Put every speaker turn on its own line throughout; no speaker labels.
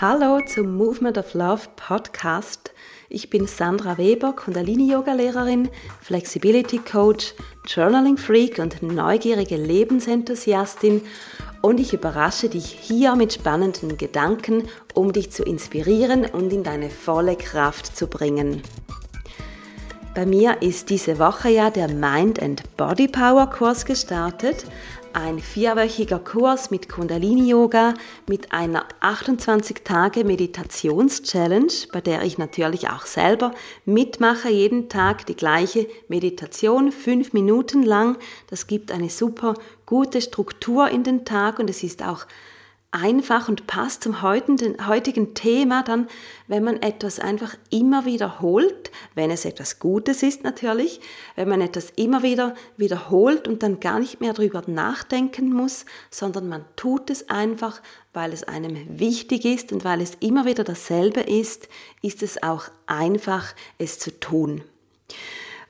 Hallo zum Movement of Love Podcast. Ich bin Sandra Weber, Kundalini-Yoga-Lehrerin, Flexibility Coach, Journaling Freak und neugierige Lebensenthusiastin und ich überrasche dich hier mit spannenden Gedanken, um dich zu inspirieren und in deine volle Kraft zu bringen. Bei mir ist diese Woche ja der Mind and Body Power Kurs gestartet ein vierwöchiger Kurs mit Kundalini-Yoga, mit einer 28-Tage-Meditations-Challenge, bei der ich natürlich auch selber mitmache, jeden Tag die gleiche Meditation, fünf Minuten lang. Das gibt eine super gute Struktur in den Tag und es ist auch einfach und passt zum heutigen Thema dann, wenn man etwas einfach immer wiederholt, wenn es etwas Gutes ist natürlich, wenn man etwas immer wieder wiederholt und dann gar nicht mehr darüber nachdenken muss, sondern man tut es einfach, weil es einem wichtig ist und weil es immer wieder dasselbe ist, ist es auch einfach, es zu tun.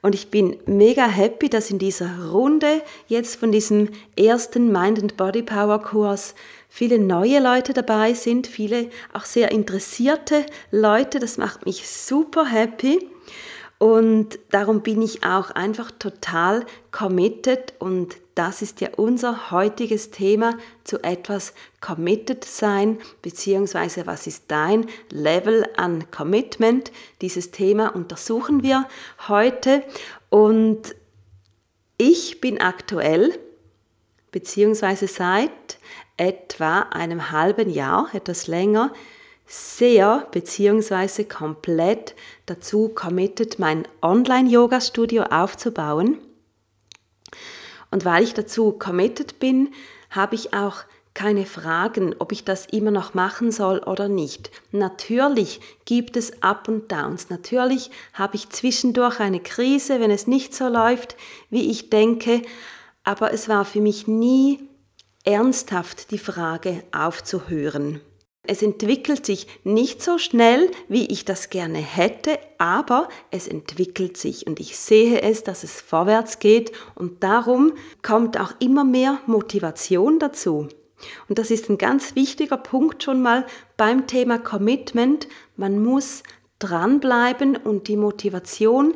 Und ich bin mega happy, dass in dieser Runde jetzt von diesem ersten Mind and Body Power Kurs viele neue Leute dabei sind, viele auch sehr interessierte Leute. Das macht mich super happy. Und darum bin ich auch einfach total committed und das ist ja unser heutiges Thema, zu etwas committed sein, beziehungsweise was ist dein Level an Commitment? Dieses Thema untersuchen wir heute und ich bin aktuell, beziehungsweise seit etwa einem halben Jahr, etwas länger, sehr beziehungsweise komplett dazu committed, mein Online-Yoga-Studio aufzubauen. Und weil ich dazu committed bin, habe ich auch keine Fragen, ob ich das immer noch machen soll oder nicht. Natürlich gibt es Up und Downs. Natürlich habe ich zwischendurch eine Krise, wenn es nicht so läuft, wie ich denke. Aber es war für mich nie ernsthaft die Frage aufzuhören. Es entwickelt sich nicht so schnell, wie ich das gerne hätte, aber es entwickelt sich und ich sehe es, dass es vorwärts geht und darum kommt auch immer mehr Motivation dazu. Und das ist ein ganz wichtiger Punkt schon mal beim Thema Commitment. Man muss dranbleiben und die Motivation,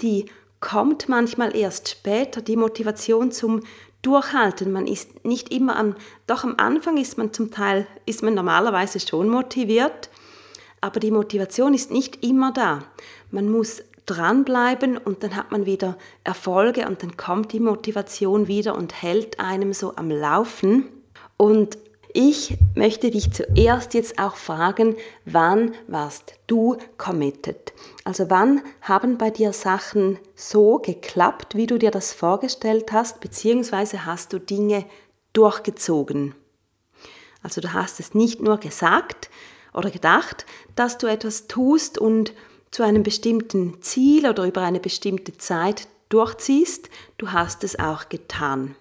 die kommt manchmal erst später, die Motivation zum durchhalten. Man ist nicht immer am, doch am Anfang ist man zum Teil, ist man normalerweise schon motiviert, aber die Motivation ist nicht immer da. Man muss dranbleiben und dann hat man wieder Erfolge und dann kommt die Motivation wieder und hält einem so am Laufen. Und ich möchte dich zuerst jetzt auch fragen, wann warst du committed? Also wann haben bei dir Sachen so geklappt, wie du dir das vorgestellt hast, beziehungsweise hast du Dinge durchgezogen? Also du hast es nicht nur gesagt oder gedacht, dass du etwas tust und zu einem bestimmten Ziel oder über eine bestimmte Zeit durchziehst, du hast es auch getan.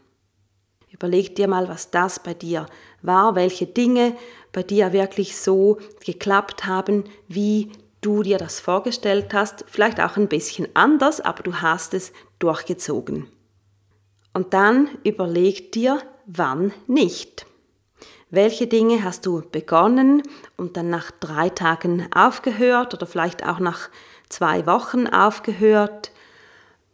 Überleg dir mal, was das bei dir war, welche Dinge bei dir wirklich so geklappt haben, wie du dir das vorgestellt hast. Vielleicht auch ein bisschen anders, aber du hast es durchgezogen. Und dann überleg dir, wann nicht. Welche Dinge hast du begonnen und dann nach drei Tagen aufgehört oder vielleicht auch nach zwei Wochen aufgehört?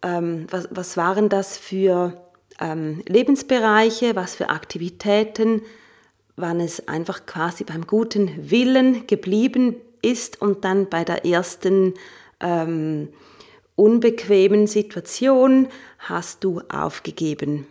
Ähm, was, was waren das für ähm, Lebensbereiche, was für Aktivitäten, wann es einfach quasi beim guten Willen geblieben ist und dann bei der ersten ähm, unbequemen Situation hast du aufgegeben.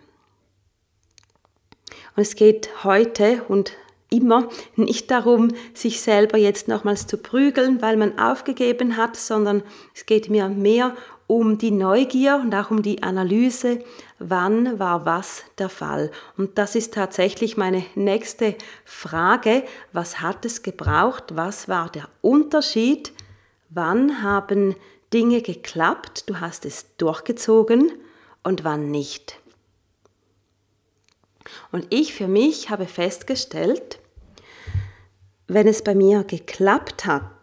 Und es geht heute und immer nicht darum, sich selber jetzt nochmals zu prügeln, weil man aufgegeben hat, sondern es geht mir mehr um die Neugier und auch um die Analyse, wann war was der Fall. Und das ist tatsächlich meine nächste Frage. Was hat es gebraucht? Was war der Unterschied? Wann haben Dinge geklappt? Du hast es durchgezogen und wann nicht. Und ich für mich habe festgestellt, wenn es bei mir geklappt hat,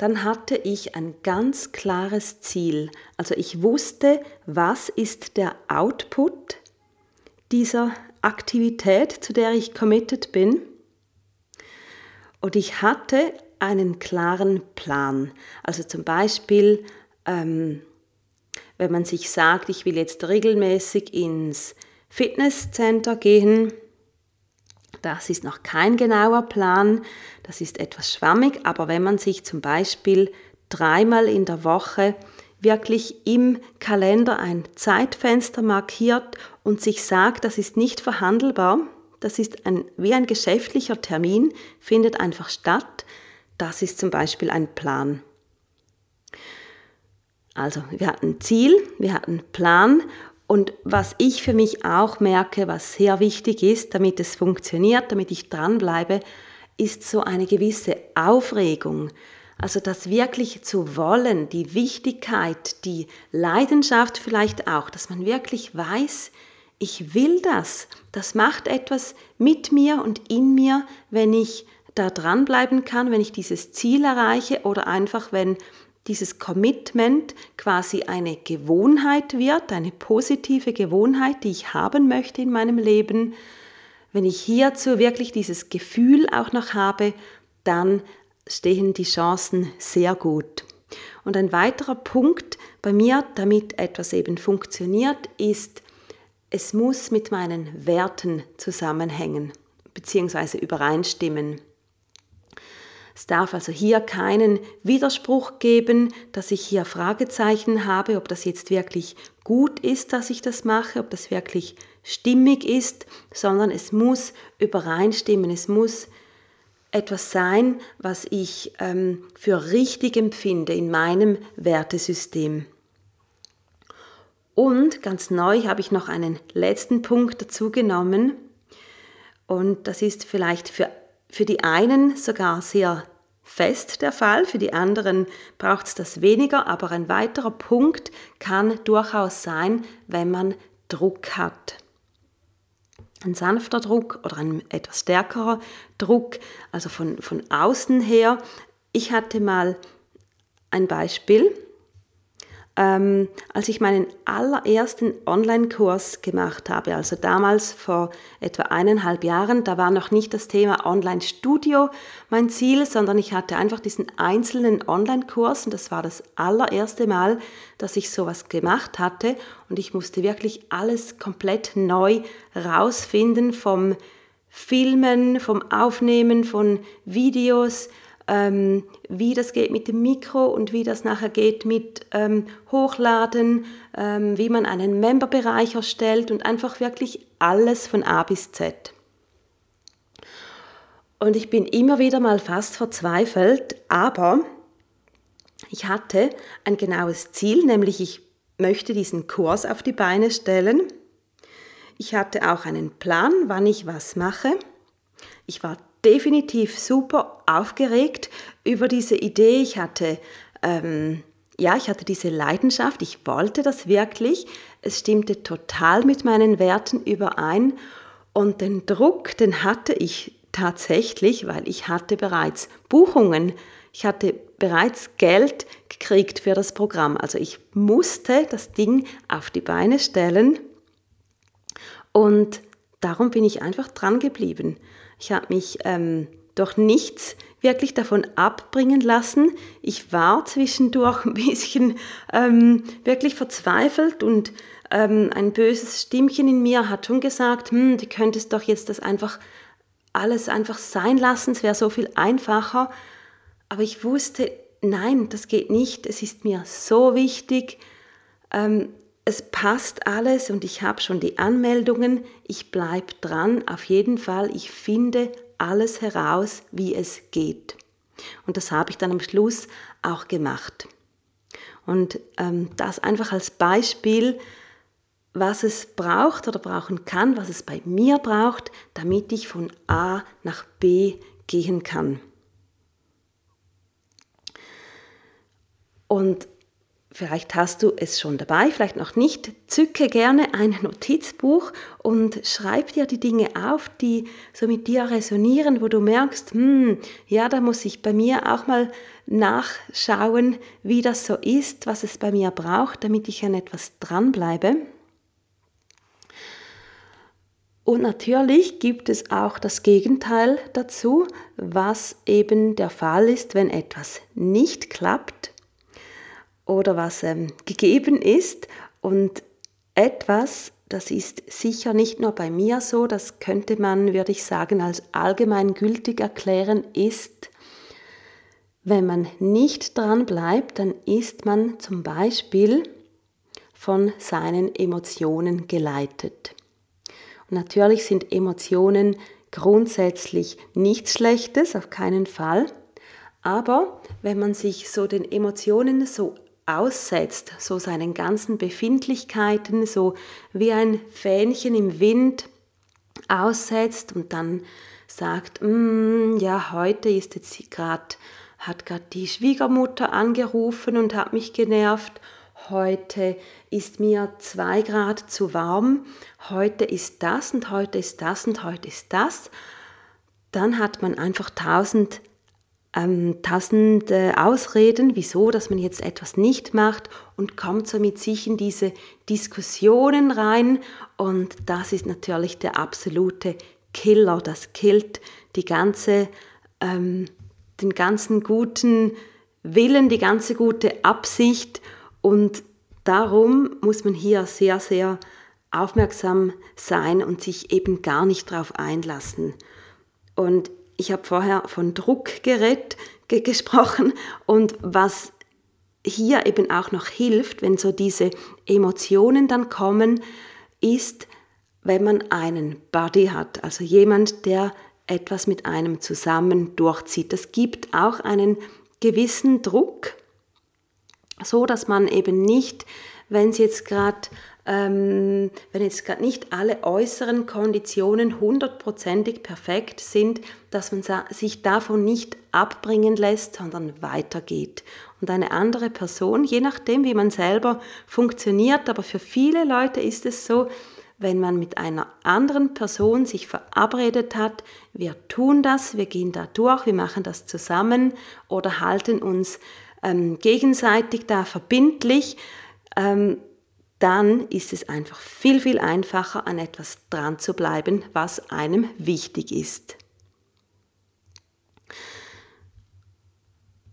dann hatte ich ein ganz klares Ziel. Also ich wusste, was ist der Output dieser Aktivität, zu der ich committed bin. Und ich hatte einen klaren Plan. Also zum Beispiel, ähm, wenn man sich sagt, ich will jetzt regelmäßig ins Fitnesscenter gehen, das ist noch kein genauer Plan, das ist etwas schwammig, aber wenn man sich zum Beispiel dreimal in der Woche wirklich im Kalender ein Zeitfenster markiert und sich sagt, das ist nicht verhandelbar, das ist ein, wie ein geschäftlicher Termin, findet einfach statt, das ist zum Beispiel ein Plan. Also wir hatten Ziel, wir hatten Plan und was ich für mich auch merke, was sehr wichtig ist, damit es funktioniert, damit ich dranbleibe, ist so eine gewisse Aufregung. Also das wirklich zu wollen, die Wichtigkeit, die Leidenschaft vielleicht auch, dass man wirklich weiß, ich will das. Das macht etwas mit mir und in mir, wenn ich da dranbleiben kann, wenn ich dieses Ziel erreiche oder einfach wenn dieses Commitment quasi eine Gewohnheit wird, eine positive Gewohnheit, die ich haben möchte in meinem Leben, wenn ich hierzu wirklich dieses Gefühl auch noch habe, dann stehen die Chancen sehr gut. Und ein weiterer Punkt bei mir, damit etwas eben funktioniert, ist, es muss mit meinen Werten zusammenhängen bzw. übereinstimmen. Es darf also hier keinen Widerspruch geben, dass ich hier Fragezeichen habe, ob das jetzt wirklich gut ist, dass ich das mache, ob das wirklich stimmig ist, sondern es muss übereinstimmen, es muss etwas sein, was ich ähm, für richtig empfinde in meinem Wertesystem. Und ganz neu habe ich noch einen letzten Punkt dazu genommen. Und das ist vielleicht für, für die einen sogar sehr fest der Fall, für die anderen braucht es das weniger, aber ein weiterer Punkt kann durchaus sein, wenn man Druck hat. Ein sanfter Druck oder ein etwas stärkerer Druck, also von, von außen her. Ich hatte mal ein Beispiel, ähm, als ich meinen allerersten Online-Kurs gemacht habe, also damals vor etwa eineinhalb Jahren, da war noch nicht das Thema Online-Studio mein Ziel, sondern ich hatte einfach diesen einzelnen Online-Kurs und das war das allererste Mal, dass ich sowas gemacht hatte. Und ich musste wirklich alles komplett neu rausfinden vom Filmen, vom Aufnehmen von Videos, ähm, wie das geht mit dem Mikro und wie das nachher geht mit ähm, Hochladen, ähm, wie man einen Memberbereich erstellt und einfach wirklich alles von A bis Z. Und ich bin immer wieder mal fast verzweifelt, aber ich hatte ein genaues Ziel, nämlich ich möchte diesen Kurs auf die Beine stellen. Ich hatte auch einen Plan, wann ich was mache. Ich war definitiv super aufgeregt über diese Idee. Ich hatte, ähm, ja, ich hatte diese Leidenschaft, ich wollte das wirklich. Es stimmte total mit meinen Werten überein. Und den Druck, den hatte ich tatsächlich, weil ich hatte bereits Buchungen. Ich hatte bereits Geld gekriegt für das Programm. Also ich musste das Ding auf die Beine stellen. Und darum bin ich einfach dran geblieben. Ich habe mich ähm, durch nichts wirklich davon abbringen lassen. Ich war zwischendurch ein bisschen ähm, wirklich verzweifelt und ähm, ein böses Stimmchen in mir hat schon gesagt, hm, du könntest doch jetzt das einfach alles einfach sein lassen, es wäre so viel einfacher. Aber ich wusste, nein, das geht nicht. Es ist mir so wichtig. Ähm, es passt alles und ich habe schon die Anmeldungen. Ich bleibe dran. Auf jeden Fall, ich finde alles heraus, wie es geht. Und das habe ich dann am Schluss auch gemacht. Und ähm, das einfach als Beispiel, was es braucht oder brauchen kann, was es bei mir braucht, damit ich von A nach B gehen kann. Und Vielleicht hast du es schon dabei, vielleicht noch nicht. Zücke gerne ein Notizbuch und schreib dir die Dinge auf, die so mit dir resonieren, wo du merkst, hm, ja, da muss ich bei mir auch mal nachschauen, wie das so ist, was es bei mir braucht, damit ich an etwas dranbleibe. Und natürlich gibt es auch das Gegenteil dazu, was eben der Fall ist, wenn etwas nicht klappt oder was ähm, gegeben ist. Und etwas, das ist sicher nicht nur bei mir so, das könnte man, würde ich sagen, als allgemeingültig erklären, ist, wenn man nicht dran bleibt, dann ist man zum Beispiel von seinen Emotionen geleitet. Und natürlich sind Emotionen grundsätzlich nichts Schlechtes, auf keinen Fall. Aber wenn man sich so den Emotionen so aussetzt, so seinen ganzen Befindlichkeiten, so wie ein Fähnchen im Wind aussetzt und dann sagt, mm, ja, heute ist jetzt gerade, hat gerade die Schwiegermutter angerufen und hat mich genervt. Heute ist mir zwei Grad zu warm. Heute ist das und heute ist das und heute ist das. Dann hat man einfach tausend ähm, tausende Ausreden, wieso, dass man jetzt etwas nicht macht und kommt so mit sich in diese Diskussionen rein und das ist natürlich der absolute Killer. Das killt die ganze, ähm, den ganzen guten Willen, die ganze gute Absicht und darum muss man hier sehr, sehr aufmerksam sein und sich eben gar nicht darauf einlassen. Und ich habe vorher von Druckgerät ge gesprochen und was hier eben auch noch hilft, wenn so diese Emotionen dann kommen, ist, wenn man einen Buddy hat, also jemand, der etwas mit einem zusammen durchzieht. Das gibt auch einen gewissen Druck, so dass man eben nicht, wenn es jetzt gerade ähm, wenn jetzt gerade nicht alle äußeren Konditionen hundertprozentig perfekt sind, dass man sich davon nicht abbringen lässt, sondern weitergeht. Und eine andere Person, je nachdem, wie man selber funktioniert, aber für viele Leute ist es so, wenn man mit einer anderen Person sich verabredet hat, wir tun das, wir gehen da durch, wir machen das zusammen oder halten uns ähm, gegenseitig da verbindlich, ähm, dann ist es einfach viel, viel einfacher, an etwas dran zu bleiben, was einem wichtig ist.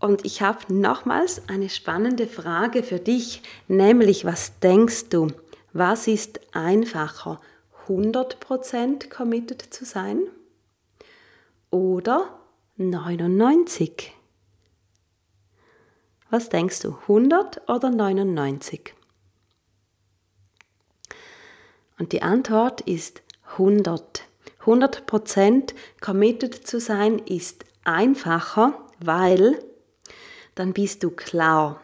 Und ich habe nochmals eine spannende Frage für dich, nämlich was denkst du, was ist einfacher, 100% committed zu sein oder 99? Was denkst du, 100 oder 99? Und die Antwort ist 100. 100% committed zu sein ist einfacher, weil dann bist du klar.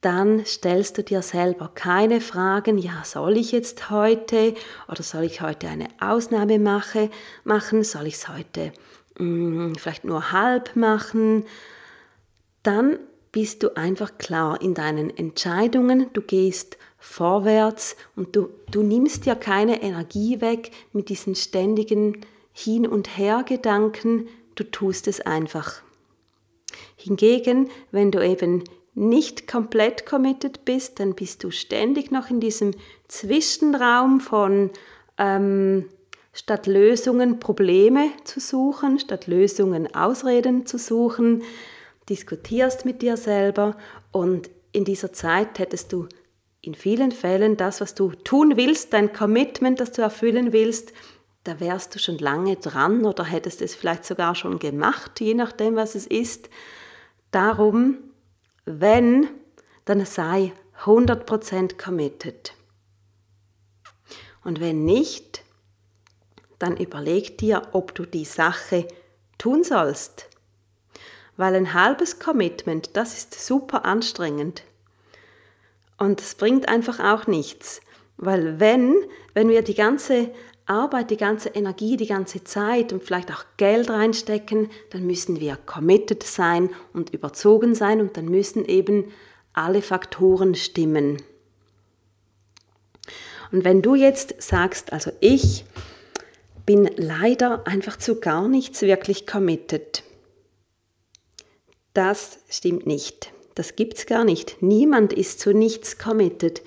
Dann stellst du dir selber keine Fragen, ja, soll ich jetzt heute oder soll ich heute eine Ausnahme mache, machen, soll ich es heute mh, hm, vielleicht nur halb machen. Dann bist du einfach klar in deinen Entscheidungen, du gehst vorwärts und du, du nimmst dir keine Energie weg mit diesen ständigen Hin- und Her-Gedanken, du tust es einfach. Hingegen, wenn du eben nicht komplett committed bist, dann bist du ständig noch in diesem Zwischenraum von ähm, statt Lösungen Probleme zu suchen, statt Lösungen Ausreden zu suchen, diskutierst mit dir selber und in dieser Zeit hättest du in vielen Fällen das, was du tun willst, dein Commitment, das du erfüllen willst, da wärst du schon lange dran oder hättest es vielleicht sogar schon gemacht, je nachdem, was es ist. Darum, wenn, dann sei 100% committed. Und wenn nicht, dann überleg dir, ob du die Sache tun sollst. Weil ein halbes Commitment, das ist super anstrengend. Und es bringt einfach auch nichts. Weil wenn, wenn wir die ganze Arbeit, die ganze Energie, die ganze Zeit und vielleicht auch Geld reinstecken, dann müssen wir committed sein und überzogen sein und dann müssen eben alle Faktoren stimmen. Und wenn du jetzt sagst, also ich bin leider einfach zu gar nichts wirklich committed, das stimmt nicht. Das gibt's gar nicht. Niemand ist zu nichts committed.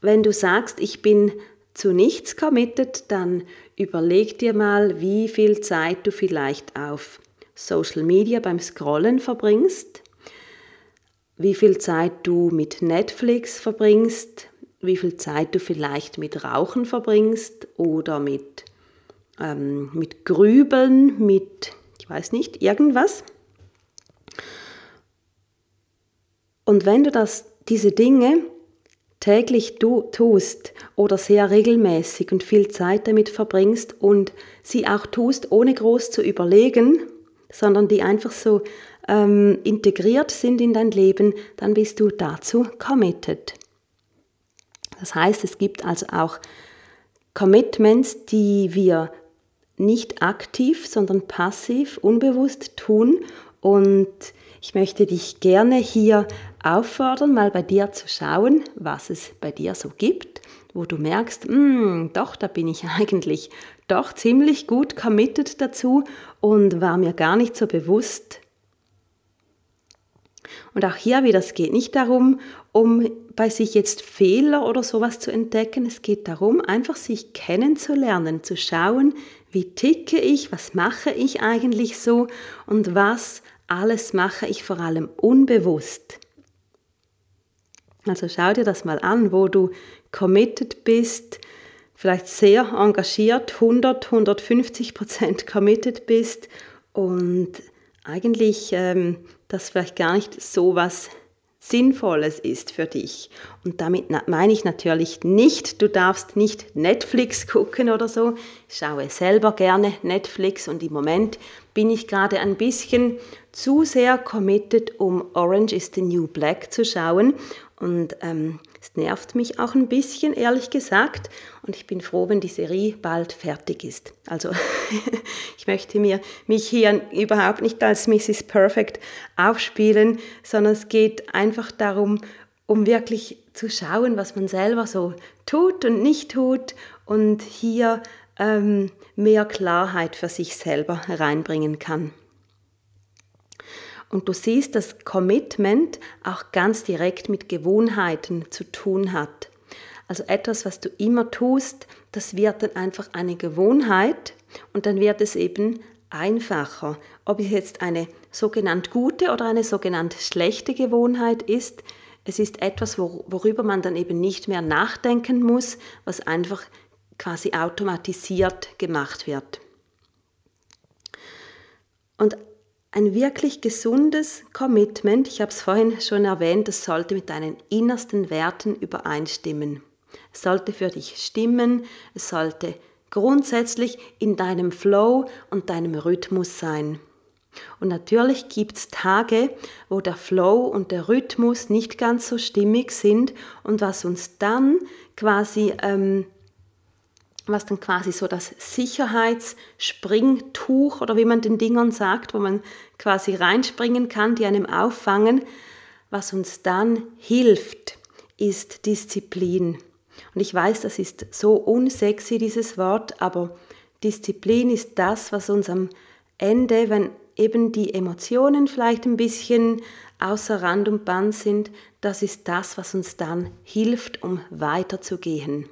Wenn du sagst, ich bin zu nichts committed, dann überleg dir mal, wie viel Zeit du vielleicht auf Social Media beim Scrollen verbringst, wie viel Zeit du mit Netflix verbringst, wie viel Zeit du vielleicht mit Rauchen verbringst oder mit, ähm, mit Grübeln, mit, ich weiß nicht, irgendwas. Und wenn du das, diese Dinge täglich du, tust oder sehr regelmäßig und viel Zeit damit verbringst und sie auch tust, ohne groß zu überlegen, sondern die einfach so ähm, integriert sind in dein Leben, dann bist du dazu committed. Das heißt, es gibt also auch Commitments, die wir nicht aktiv, sondern passiv, unbewusst tun und ich möchte dich gerne hier auffordern, mal bei dir zu schauen, was es bei dir so gibt, wo du merkst, hm, doch, da bin ich eigentlich doch ziemlich gut committed dazu und war mir gar nicht so bewusst. Und auch hier wieder, es geht nicht darum, um bei sich jetzt Fehler oder sowas zu entdecken. Es geht darum, einfach sich kennenzulernen, zu schauen, wie ticke ich, was mache ich eigentlich so und was alles mache ich vor allem unbewusst. Also schau dir das mal an, wo du committed bist, vielleicht sehr engagiert, 100, 150 Prozent committed bist und eigentlich ähm, das vielleicht gar nicht so was Sinnvolles ist für dich. Und damit meine ich natürlich nicht, du darfst nicht Netflix gucken oder so. Ich schaue selber gerne Netflix und im Moment bin ich gerade ein bisschen zu sehr committed, um Orange is the New Black zu schauen. Und ähm, es nervt mich auch ein bisschen, ehrlich gesagt. Und ich bin froh, wenn die Serie bald fertig ist. Also ich möchte mir mich hier überhaupt nicht als Mrs. Perfect aufspielen, sondern es geht einfach darum, um wirklich zu schauen, was man selber so tut und nicht tut und hier ähm, mehr Klarheit für sich selber hereinbringen kann. Und du siehst, dass Commitment auch ganz direkt mit Gewohnheiten zu tun hat. Also etwas, was du immer tust, das wird dann einfach eine Gewohnheit und dann wird es eben einfacher. Ob es jetzt eine sogenannt gute oder eine sogenannt schlechte Gewohnheit ist, es ist etwas, worüber man dann eben nicht mehr nachdenken muss, was einfach quasi automatisiert gemacht wird. Und ein wirklich gesundes Commitment, ich habe es vorhin schon erwähnt, das sollte mit deinen innersten Werten übereinstimmen. Es sollte für dich stimmen, es sollte grundsätzlich in deinem Flow und deinem Rhythmus sein. Und natürlich gibt es Tage, wo der Flow und der Rhythmus nicht ganz so stimmig sind und was uns dann quasi ähm, was dann quasi so das Sicherheitsspringtuch oder wie man den Dingern sagt, wo man quasi reinspringen kann, die einem auffangen. Was uns dann hilft, ist Disziplin. Und ich weiß, das ist so unsexy, dieses Wort, aber Disziplin ist das, was uns am Ende, wenn eben die Emotionen vielleicht ein bisschen außer Rand und Band sind, das ist das, was uns dann hilft, um weiterzugehen.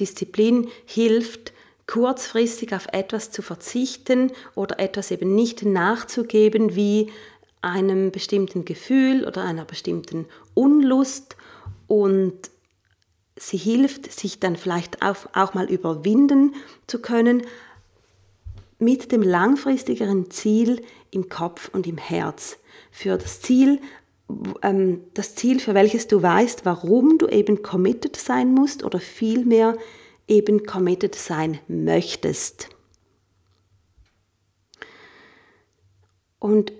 Disziplin hilft, kurzfristig auf etwas zu verzichten oder etwas eben nicht nachzugeben wie einem bestimmten Gefühl oder einer bestimmten Unlust und sie hilft, sich dann vielleicht auch mal überwinden zu können mit dem langfristigeren Ziel im Kopf und im Herz. Für das Ziel ähm, das Ziel, für welches du weißt, warum du eben committed sein musst oder vielmehr eben committed sein möchtest. Und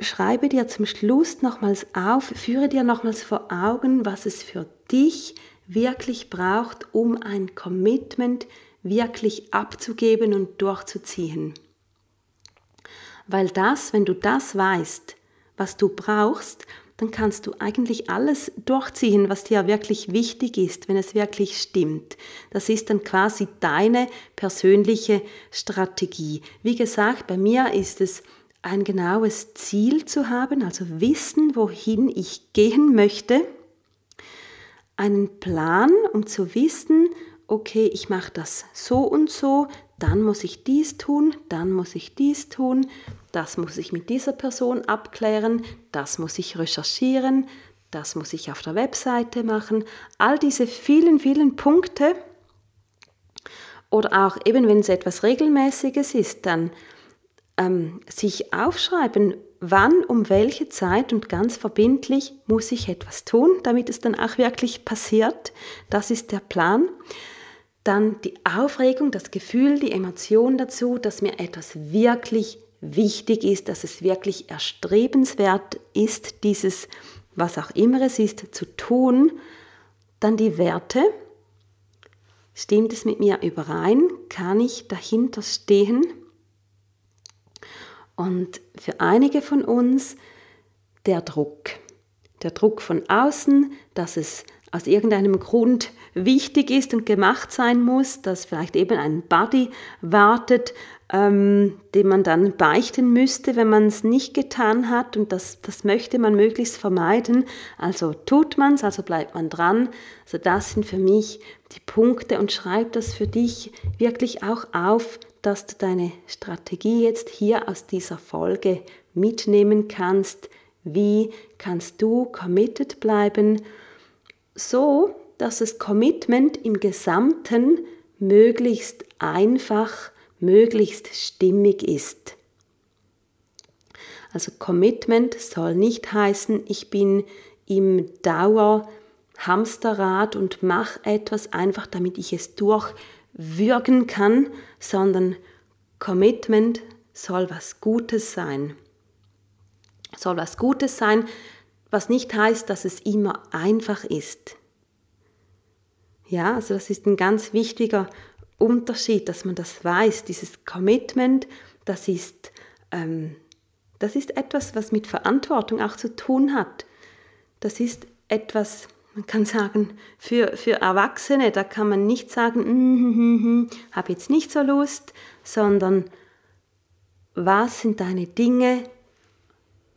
schreibe dir zum Schluss nochmals auf, führe dir nochmals vor Augen, was es für dich wirklich braucht, um ein Commitment wirklich abzugeben und durchzuziehen. Weil das, wenn du das weißt, was du brauchst, dann kannst du eigentlich alles durchziehen, was dir wirklich wichtig ist, wenn es wirklich stimmt. Das ist dann quasi deine persönliche Strategie. Wie gesagt, bei mir ist es ein genaues Ziel zu haben, also wissen, wohin ich gehen möchte, einen Plan, um zu wissen, okay, ich mache das so und so, dann muss ich dies tun, dann muss ich dies tun, das muss ich mit dieser Person abklären, das muss ich recherchieren, das muss ich auf der Webseite machen. All diese vielen, vielen Punkte. Oder auch eben, wenn es etwas Regelmäßiges ist, dann ähm, sich aufschreiben, wann, um welche Zeit und ganz verbindlich muss ich etwas tun, damit es dann auch wirklich passiert. Das ist der Plan. Dann die Aufregung, das Gefühl, die Emotion dazu, dass mir etwas wirklich wichtig ist, dass es wirklich erstrebenswert ist, dieses, was auch immer es ist, zu tun. Dann die Werte. Stimmt es mit mir überein? Kann ich dahinter stehen? Und für einige von uns der Druck. Der Druck von außen, dass es aus irgendeinem Grund wichtig ist und gemacht sein muss, dass vielleicht eben ein Buddy wartet, ähm, den man dann beichten müsste, wenn man es nicht getan hat. Und das, das möchte man möglichst vermeiden. Also tut man es, also bleibt man dran. Also das sind für mich die Punkte und schreib das für dich wirklich auch auf, dass du deine Strategie jetzt hier aus dieser Folge mitnehmen kannst. Wie kannst du committed bleiben? so, dass das Commitment im Gesamten möglichst einfach, möglichst stimmig ist. Also Commitment soll nicht heißen, ich bin im Dauer Hamsterrad und mache etwas einfach, damit ich es durchwürgen kann, sondern Commitment soll was Gutes sein. Soll was Gutes sein, was nicht heißt, dass es immer einfach ist. Ja, also das ist ein ganz wichtiger Unterschied, dass man das weiß. Dieses Commitment, das ist, ähm, das ist etwas, was mit Verantwortung auch zu tun hat. Das ist etwas, man kann sagen, für, für Erwachsene, da kann man nicht sagen, mm, mm, mm, mm habe jetzt nicht so Lust, sondern was sind deine Dinge,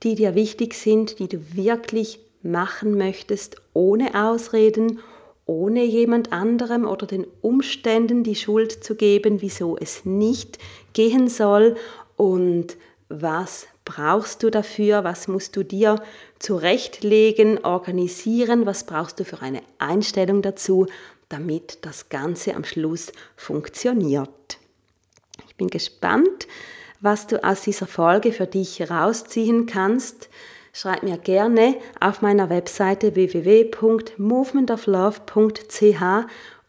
die dir wichtig sind, die du wirklich machen möchtest, ohne Ausreden, ohne jemand anderem oder den Umständen die Schuld zu geben, wieso es nicht gehen soll und was brauchst du dafür, was musst du dir zurechtlegen, organisieren, was brauchst du für eine Einstellung dazu, damit das Ganze am Schluss funktioniert. Ich bin gespannt, was du aus dieser Folge für dich herausziehen kannst. Schreib mir gerne auf meiner Webseite www.movementoflove.ch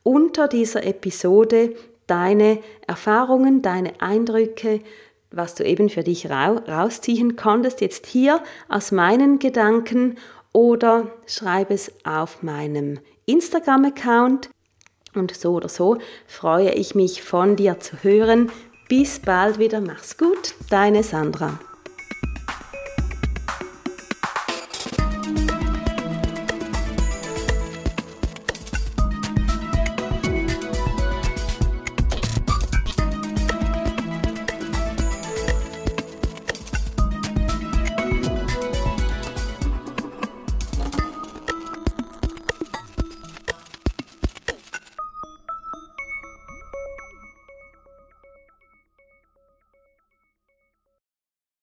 unter dieser Episode deine Erfahrungen, deine Eindrücke, was du eben für dich rausziehen konntest, jetzt hier aus meinen Gedanken oder schreib es auf meinem Instagram-Account. Und so oder so freue ich mich von dir zu hören, bis bald wieder, mach's gut, deine Sandra.